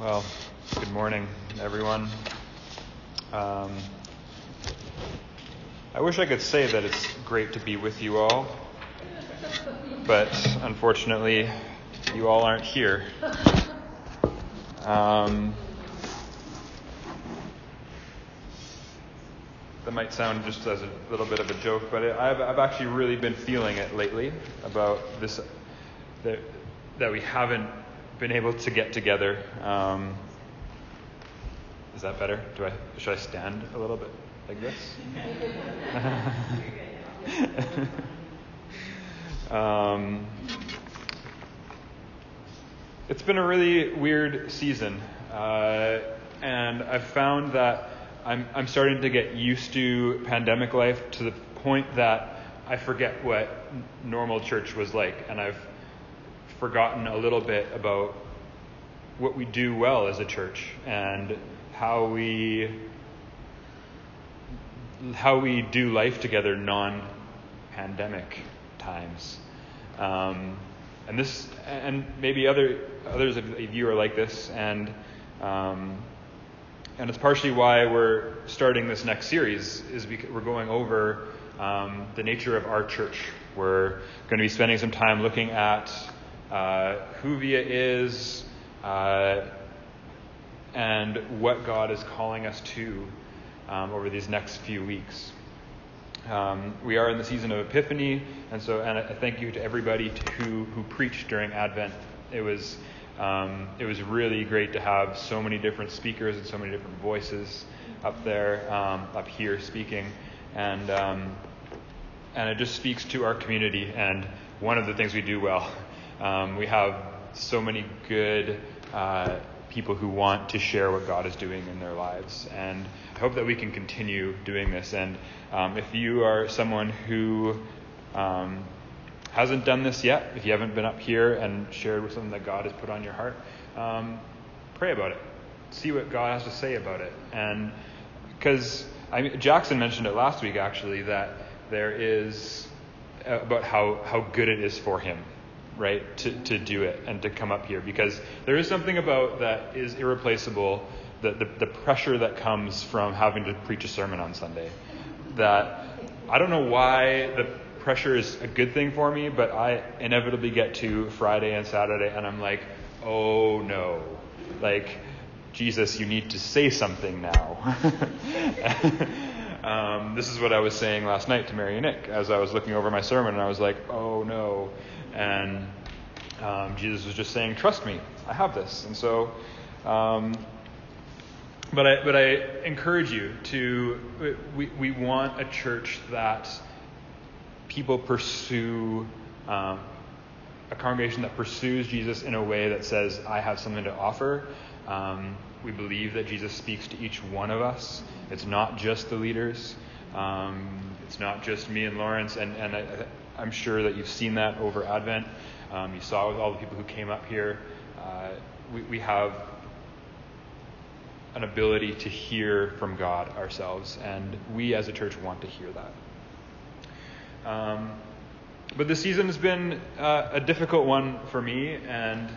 Well, good morning, everyone. Um, I wish I could say that it's great to be with you all, but unfortunately, you all aren't here. Um, that might sound just as a little bit of a joke, but it, I've, I've actually really been feeling it lately about this that, that we haven't been able to get together. Um, is that better? Do I should I stand a little bit like this? um, it's been a really weird season, uh, and I've found that I'm I'm starting to get used to pandemic life to the point that I forget what normal church was like, and I've forgotten a little bit about what we do well as a church and how we how we do life together non-pandemic times. Um, and this and maybe other others of you are like this and um, and it's partially why we're starting this next series is because we're going over um, the nature of our church. We're going to be spending some time looking at uh, who Via is, uh, and what God is calling us to um, over these next few weeks. Um, we are in the season of Epiphany, and so and I thank you to everybody who who preached during Advent. It was um, it was really great to have so many different speakers and so many different voices up there, um, up here speaking, and um, and it just speaks to our community and one of the things we do well. Um, we have so many good uh, people who want to share what God is doing in their lives. And I hope that we can continue doing this. And um, if you are someone who um, hasn't done this yet, if you haven't been up here and shared with something that God has put on your heart, um, pray about it. See what God has to say about it. And because Jackson mentioned it last week, actually, that there is uh, about how, how good it is for him right, to, to do it and to come up here because there is something about that is irreplaceable, the, the, the pressure that comes from having to preach a sermon on Sunday. That I don't know why the pressure is a good thing for me, but I inevitably get to Friday and Saturday and I'm like, oh no. Like, Jesus, you need to say something now. um, this is what I was saying last night to Mary and Nick as I was looking over my sermon, and I was like, oh no. And um, Jesus was just saying, Trust me, I have this. And so, um, but, I, but I encourage you to, we, we want a church that people pursue, um, a congregation that pursues Jesus in a way that says, I have something to offer. We believe that Jesus speaks to each one of us. It's not just the leaders. Um, it's not just me and Lawrence. And, and I, I'm sure that you've seen that over Advent. Um, you saw with all the people who came up here. Uh, we, we have an ability to hear from God ourselves, and we as a church want to hear that. Um, but this season has been uh, a difficult one for me, and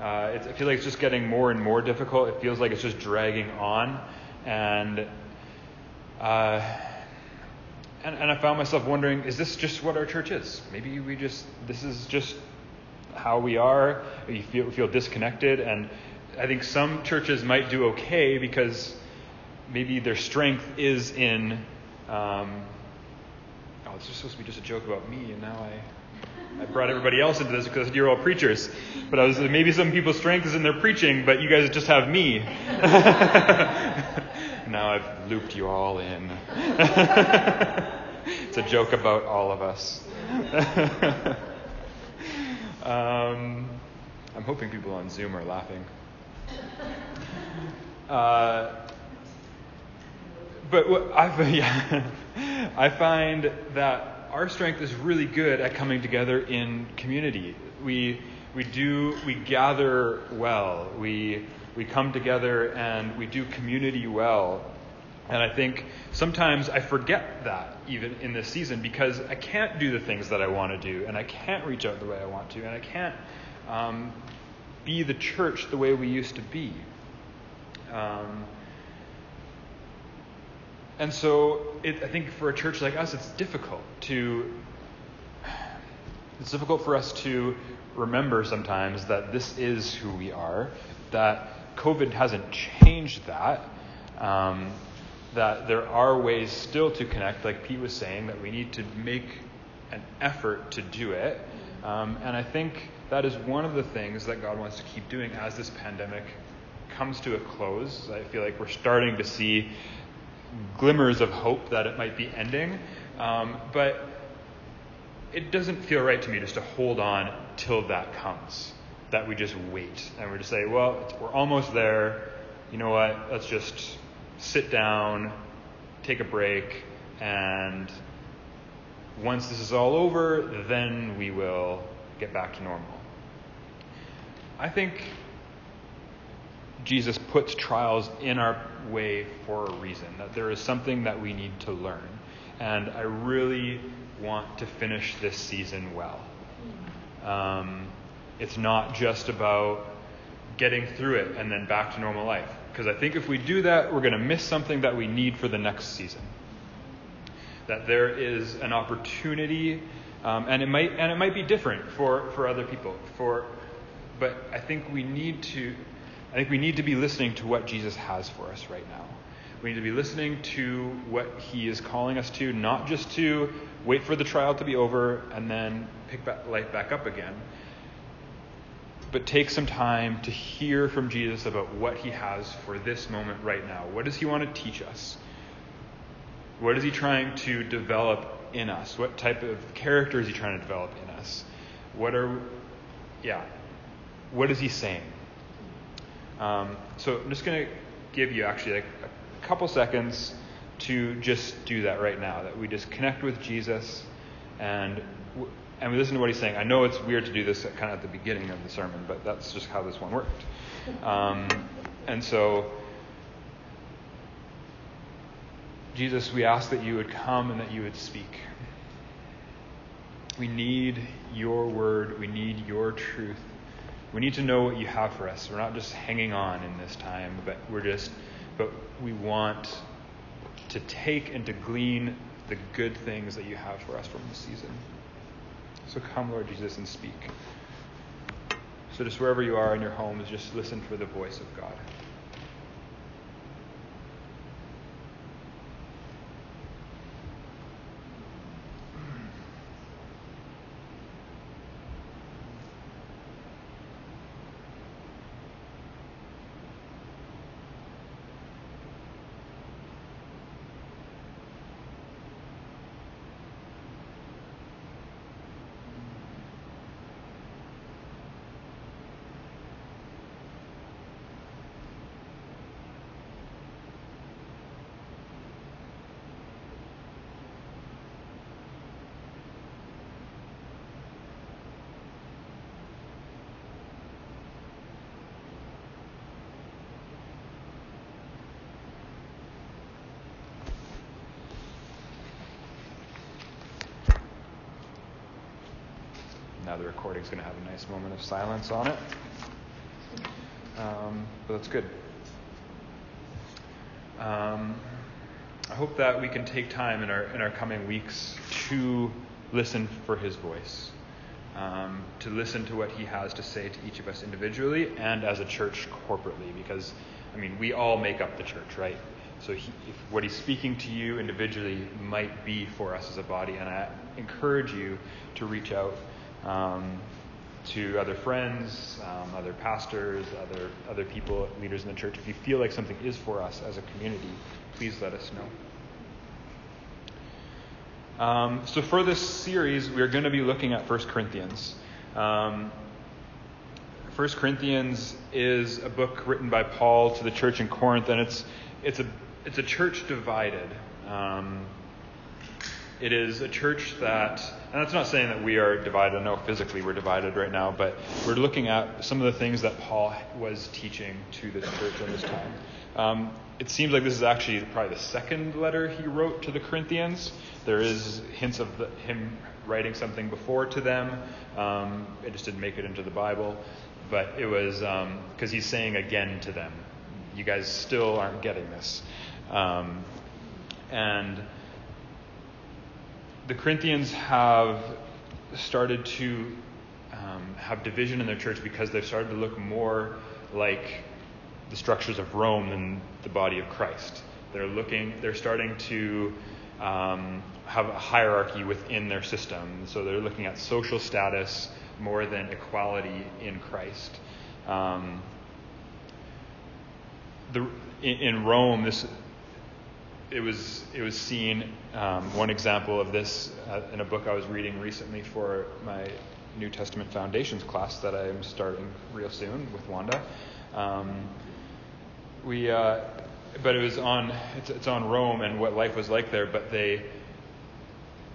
uh, it, I feel like it's just getting more and more difficult. It feels like it's just dragging on, and uh, and, and I found myself wondering, is this just what our church is? Maybe we just, this is just how we are. You feel, feel disconnected. And I think some churches might do okay because maybe their strength is in, um, oh, it's just supposed to be just a joke about me, and now I, I brought everybody else into this because you're all preachers. But I was maybe some people's strength is in their preaching, but you guys just have me. now I've looped you all in. it's a joke about all of us. um, I'm hoping people on Zoom are laughing. Uh, but what I, yeah, I find that our strength is really good at coming together in community. We, we do, we gather well. We, we come together and we do community well. And I think sometimes I forget that even in this season because I can't do the things that I want to do and I can't reach out the way I want to and I can't um, be the church the way we used to be. Um, and so it, I think for a church like us, it's difficult to it's difficult for us to remember sometimes that this is who we are, that COVID hasn't changed that, um, that there are ways still to connect, like Pete was saying, that we need to make an effort to do it. Um, and I think that is one of the things that God wants to keep doing as this pandemic comes to a close. I feel like we're starting to see glimmers of hope that it might be ending. Um, but it doesn't feel right to me just to hold on till that comes, that we just wait and we're just say, well, we're almost there. You know what? Let's just sit down, take a break, and once this is all over, then we will get back to normal. I think Jesus puts trials in our way for a reason, that there is something that we need to learn. And I really want to finish this season well. Um, it's not just about getting through it and then back to normal life. Because I think if we do that, we're going to miss something that we need for the next season. That there is an opportunity, um, and it might and it might be different for, for other people. For, but I think we need to I think we need to be listening to what Jesus has for us right now. We need to be listening to what he is calling us to, not just to wait for the trial to be over and then pick life back up again, but take some time to hear from Jesus about what he has for this moment right now. What does he want to teach us? What is he trying to develop in us? What type of character is he trying to develop in us? What are, yeah, what is he saying? Um, so I'm just going to give you actually like a couple seconds to just do that right now. That we just connect with Jesus and and we listen to what he's saying. I know it's weird to do this kind of at the beginning of the sermon, but that's just how this one worked. Um, and so, Jesus, we ask that you would come and that you would speak. We need your word. We need your truth. We need to know what you have for us. We're not just hanging on in this time, but we're just, but we want to take and to glean the good things that you have for us from this season. So come, Lord Jesus, and speak. So just wherever you are in your homes, just listen for the voice of God. Now the recording's going to have a nice moment of silence on it. Um, but that's good. Um, I hope that we can take time in our in our coming weeks to listen for His voice, um, to listen to what He has to say to each of us individually and as a church corporately. Because I mean, we all make up the church, right? So he, what He's speaking to you individually might be for us as a body, and I encourage you to reach out um, to other friends, um, other pastors, other other people, leaders in the church. If you feel like something is for us as a community, please let us know. Um, so for this series, we're going to be looking at 1 Corinthians. Um, 1 Corinthians is a book written by Paul to the church in Corinth, and it's it's a it's a church divided. Um, it is a church that, and that's not saying that we are divided. I know physically we're divided right now, but we're looking at some of the things that Paul was teaching to this church in this time. Um, it seems like this is actually probably the second letter he wrote to the Corinthians. There is hints of the, him writing something before to them. Um, it just didn't make it into the Bible, but it was because um, he's saying again to them, You guys still aren't getting this. Um, and the Corinthians have started to um, have division in their church because they've started to look more like the structures of Rome than the body of Christ. They're looking, they're starting to um, have a hierarchy within their system. So they're looking at social status more than equality in Christ. Um, the, in, in, Rome, this it was it was seen. Um, one example of this uh, in a book I was reading recently for my New Testament Foundations class that I'm starting real soon with Wanda. Um, we, uh, but it was on it's, it's on Rome and what life was like there. But they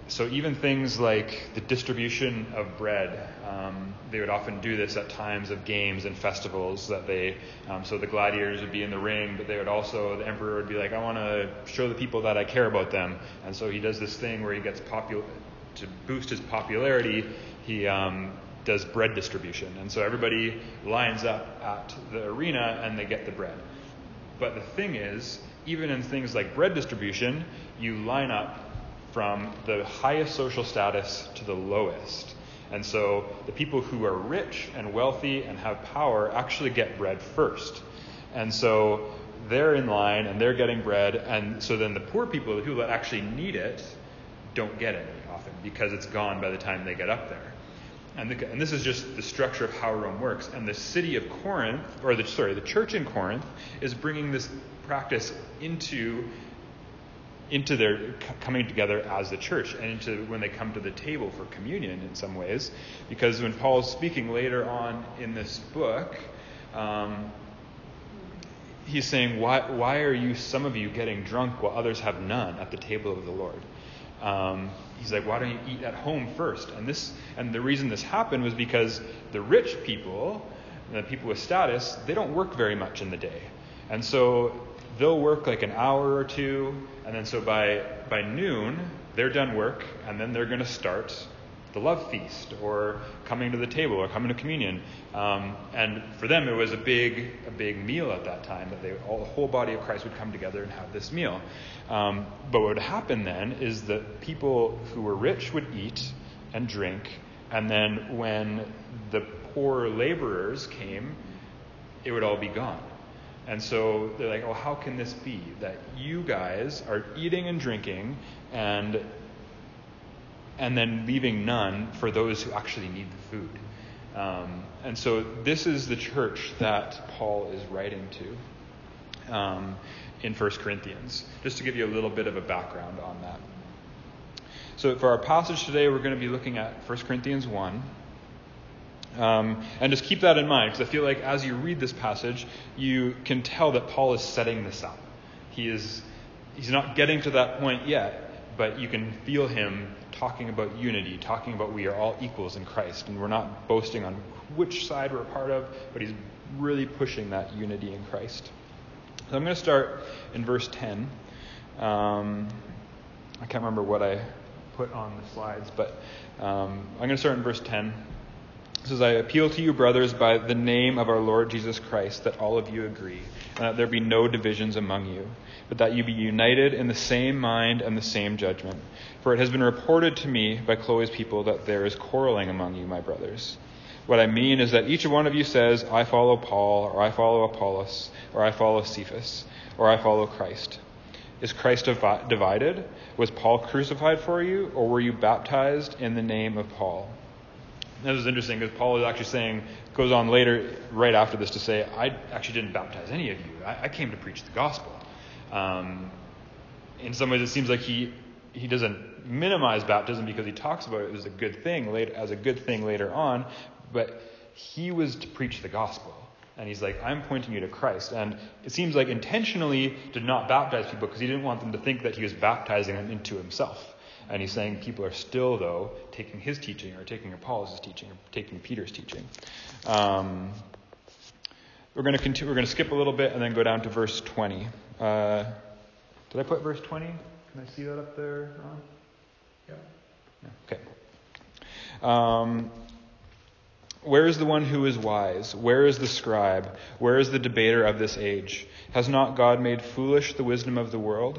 so even things like the distribution of bread, um, they would often do this at times of games and festivals. That they, um, so the gladiators would be in the ring, but they would also, the emperor would be like, I want to show the people that I care about them, and so he does this thing where he gets popular to boost his popularity. He um, does bread distribution, and so everybody lines up at the arena and they get the bread. But the thing is, even in things like bread distribution, you line up from the highest social status to the lowest. And so the people who are rich and wealthy and have power actually get bread first. And so they're in line and they're getting bread. And so then the poor people the people that actually need it don't get any often because it's gone by the time they get up there. And, the, and, this is just the structure of how Rome works. And the city of Corinth, or the sorry, the church in Corinth, is bringing this practice into into their coming together as the church and into when they come to the table for communion in some ways. Because when Paul's speaking later on in this book, um, he's saying, why, why are you, some of you, getting drunk while others have none at the table of the Lord? Um, he's like, why don't you eat at home first? And this, and the reason this happened was because the rich people, the people with status, they don't work very much in the day. And so they'll work like an hour or two, and then so by, by noon, they're done work, and then they're going to start the love feast or coming to the table or coming to communion. Um, and for them, it was a big, a big meal at that time that they, all, the whole body of Christ would come together and have this meal. Um, but what would happen then is that people who were rich would eat and drink, and then when the poor laborers came, it would all be gone. And so they're like, oh, how can this be that you guys are eating and drinking and and then leaving none for those who actually need the food? Um, and so this is the church that Paul is writing to um, in 1 Corinthians, just to give you a little bit of a background on that. So for our passage today, we're going to be looking at 1 Corinthians 1. Um, and just keep that in mind, because I feel like as you read this passage, you can tell that Paul is setting this up. He is he's not getting to that point yet, but you can feel him talking about unity, talking about we are all equals in Christ, and we're not boasting on which side we're a part of, but he's really pushing that unity in Christ. So I'm going to start in verse 10. Um, I can't remember what I put on the slides, but um, I'm going to start in verse 10. It says, I appeal to you, brothers, by the name of our Lord Jesus Christ, that all of you agree, and that there be no divisions among you, but that you be united in the same mind and the same judgment. For it has been reported to me by Chloe's people that there is quarreling among you, my brothers. What I mean is that each one of you says, I follow Paul, or I follow Apollos, or I follow Cephas, or I follow Christ. Is Christ divided? Was Paul crucified for you, or were you baptized in the name of Paul? This is interesting because Paul is actually saying, goes on later, right after this, to say, I actually didn't baptize any of you. I, I came to preach the gospel. Um, in some ways, it seems like he he doesn't minimize baptism because he talks about it as a good thing later, as a good thing later on, but he was to preach the gospel. And he's like, I'm pointing you to Christ. And it seems like intentionally did not baptize people because he didn't want them to think that he was baptizing them into himself. And he's saying people are still, though, taking his teaching or taking Apollos' teaching or taking Peter's teaching. Um, we're going to continue, we're going to skip a little bit and then go down to verse 20. Uh, did I put verse 20? Can I see that up there? Ron? Yeah. Okay. Um, Where is the one who is wise? Where is the scribe? Where is the debater of this age? Has not God made foolish the wisdom of the world?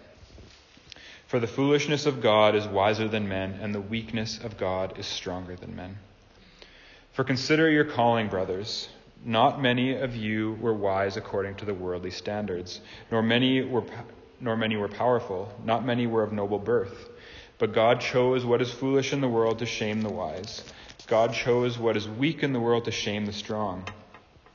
For the foolishness of God is wiser than men, and the weakness of God is stronger than men. For consider your calling, brothers. Not many of you were wise according to the worldly standards, nor many were, nor many were powerful, not many were of noble birth. But God chose what is foolish in the world to shame the wise. God chose what is weak in the world to shame the strong.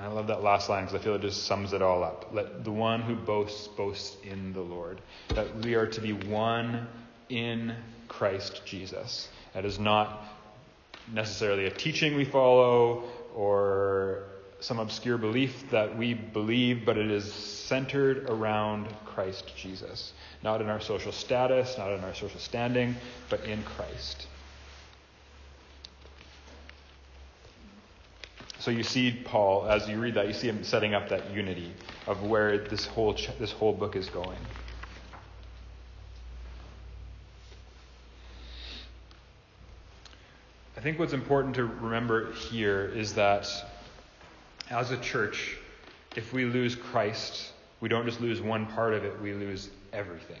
I love that last line because I feel it just sums it all up. Let the one who boasts boast in the Lord. That we are to be one in Christ Jesus. That is not necessarily a teaching we follow or some obscure belief that we believe, but it is centered around Christ Jesus. Not in our social status, not in our social standing, but in Christ. So you see Paul, as you read that, you see him setting up that unity of where this whole, this whole book is going. I think what's important to remember here is that as a church, if we lose Christ, we don't just lose one part of it, we lose everything.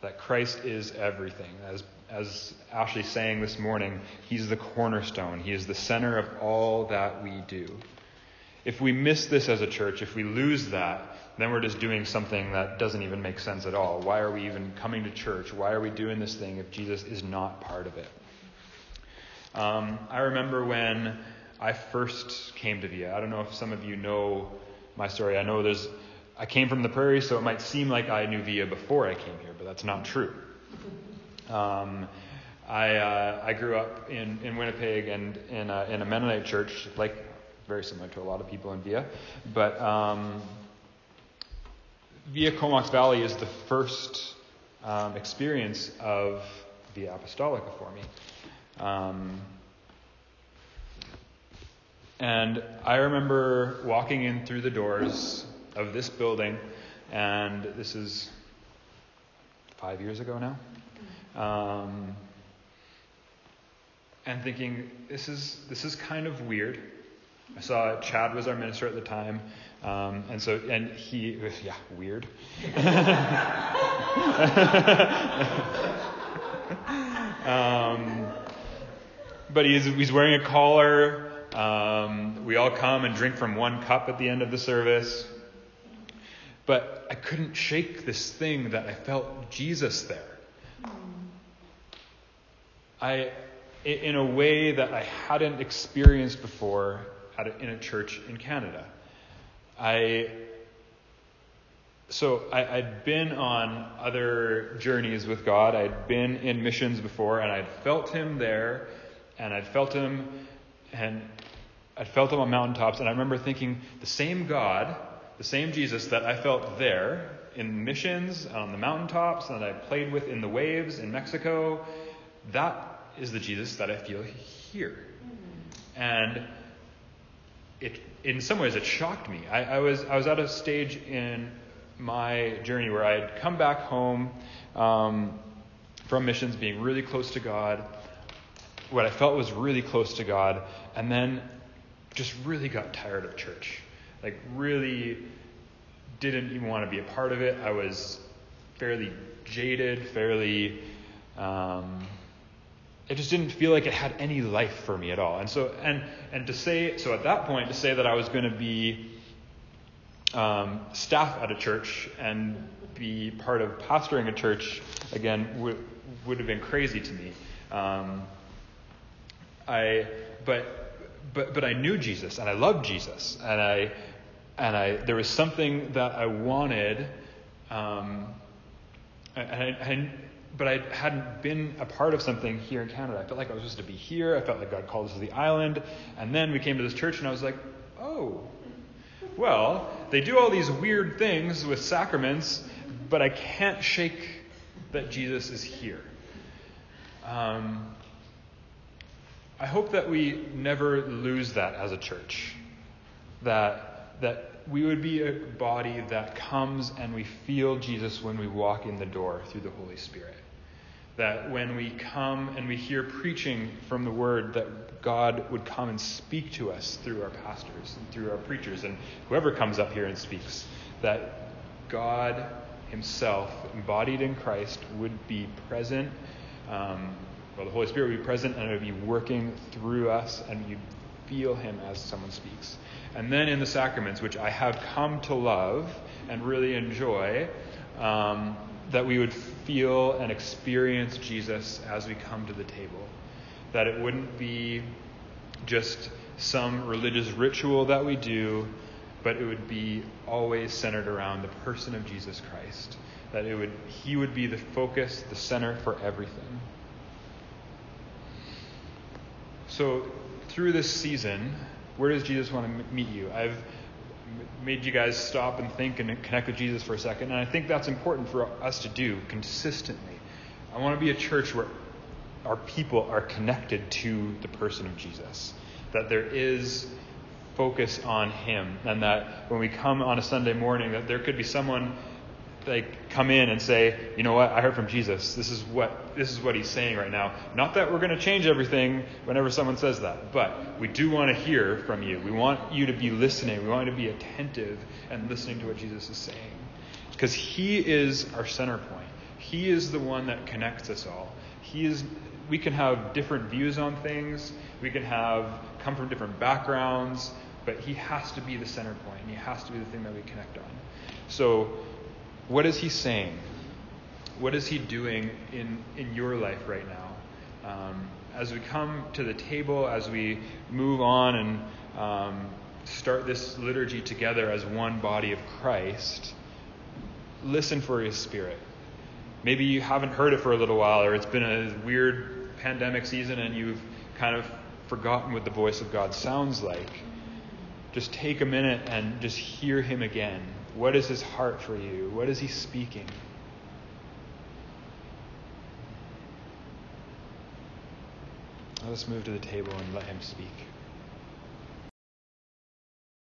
That Christ is everything. As as Ashley sang this morning, He's the cornerstone. He is the center of all that we do. If we miss this as a church, if we lose that, then we're just doing something that doesn't even make sense at all. Why are we even coming to church? Why are we doing this thing if Jesus is not part of it? Um, I remember when I first came to Via. I don't know if some of you know my story. I know there's. I came from the prairie, so it might seem like I knew Via before I came here, but that's not true. Um, I, uh, I grew up in, in Winnipeg and in a, in a Mennonite church, like very similar to a lot of people in Via. But um, Via Comox Valley is the first um, experience of Via Apostolica for me. Um, and I remember walking in through the doors of this building, and this is five years ago now. Um, and thinking, this is, this is kind of weird. I saw Chad was our minister at the time. Um, and so, and he, yeah, weird. um, but he's, he's wearing a collar. Um, we all come and drink from one cup at the end of the service. But I couldn't shake this thing that I felt Jesus there. I, in a way that I hadn't experienced before a, in a church in Canada. I, so I, I'd been on other journeys with God. I'd been in missions before, and I'd felt Him there, and I'd felt Him, and I'd felt Him on mountaintops. And I remember thinking, the same God, the same Jesus that I felt there in missions on the mountaintops, and that I played with in the waves in Mexico, that is the Jesus that I feel here. And it, in some ways, it shocked me. I, I, was, I was at a stage in my journey where I had come back home um, from missions, being really close to God, what I felt was really close to God, and then just really got tired of church. Like, really didn't even want to be a part of it. I was fairly jaded, fairly. Um, it just didn't feel like it had any life for me at all. And so, and and to say so at that point to say that I was going to be um, staff at a church and be part of pastoring a church again would would have been crazy to me. Um, I but but but I knew Jesus and I loved Jesus and I and I there was something that I wanted. Um, and, but I hadn't been a part of something here in Canada. I felt like I was supposed to be here. I felt like God called us to the island. And then we came to this church, and I was like, oh, well, they do all these weird things with sacraments, but I can't shake that Jesus is here. Um, I hope that we never lose that as a church. That, that we would be a body that comes and we feel Jesus when we walk in the door through the Holy Spirit. That when we come and we hear preaching from the Word, that God would come and speak to us through our pastors and through our preachers and whoever comes up here and speaks. That God Himself, embodied in Christ, would be present. Um, well, the Holy Spirit would be present and it would be working through us, and you'd feel Him as someone speaks. And then in the sacraments, which I have come to love and really enjoy, um, that we would feel and experience Jesus as we come to the table. That it wouldn't be just some religious ritual that we do, but it would be always centered around the person of Jesus Christ. That it would he would be the focus, the center for everything. So through this season, where does Jesus want to meet you? I've made you guys stop and think and connect with Jesus for a second. And I think that's important for us to do consistently. I want to be a church where our people are connected to the person of Jesus, that there is focus on him, and that when we come on a Sunday morning, that there could be someone like come in and say, you know what, I heard from Jesus. This is what this is what he's saying right now. Not that we're going to change everything whenever someone says that, but we do want to hear from you. We want you to be listening. We want you to be attentive and listening to what Jesus is saying. Because he is our center point. He is the one that connects us all. He is we can have different views on things. We can have come from different backgrounds, but he has to be the center point and he has to be the thing that we connect on. So what is he saying? What is he doing in, in your life right now? Um, as we come to the table, as we move on and um, start this liturgy together as one body of Christ, listen for his spirit. Maybe you haven't heard it for a little while, or it's been a weird pandemic season and you've kind of forgotten what the voice of God sounds like. Just take a minute and just hear him again what is his heart for you? What is he speaking? Let us move to the table and let him speak.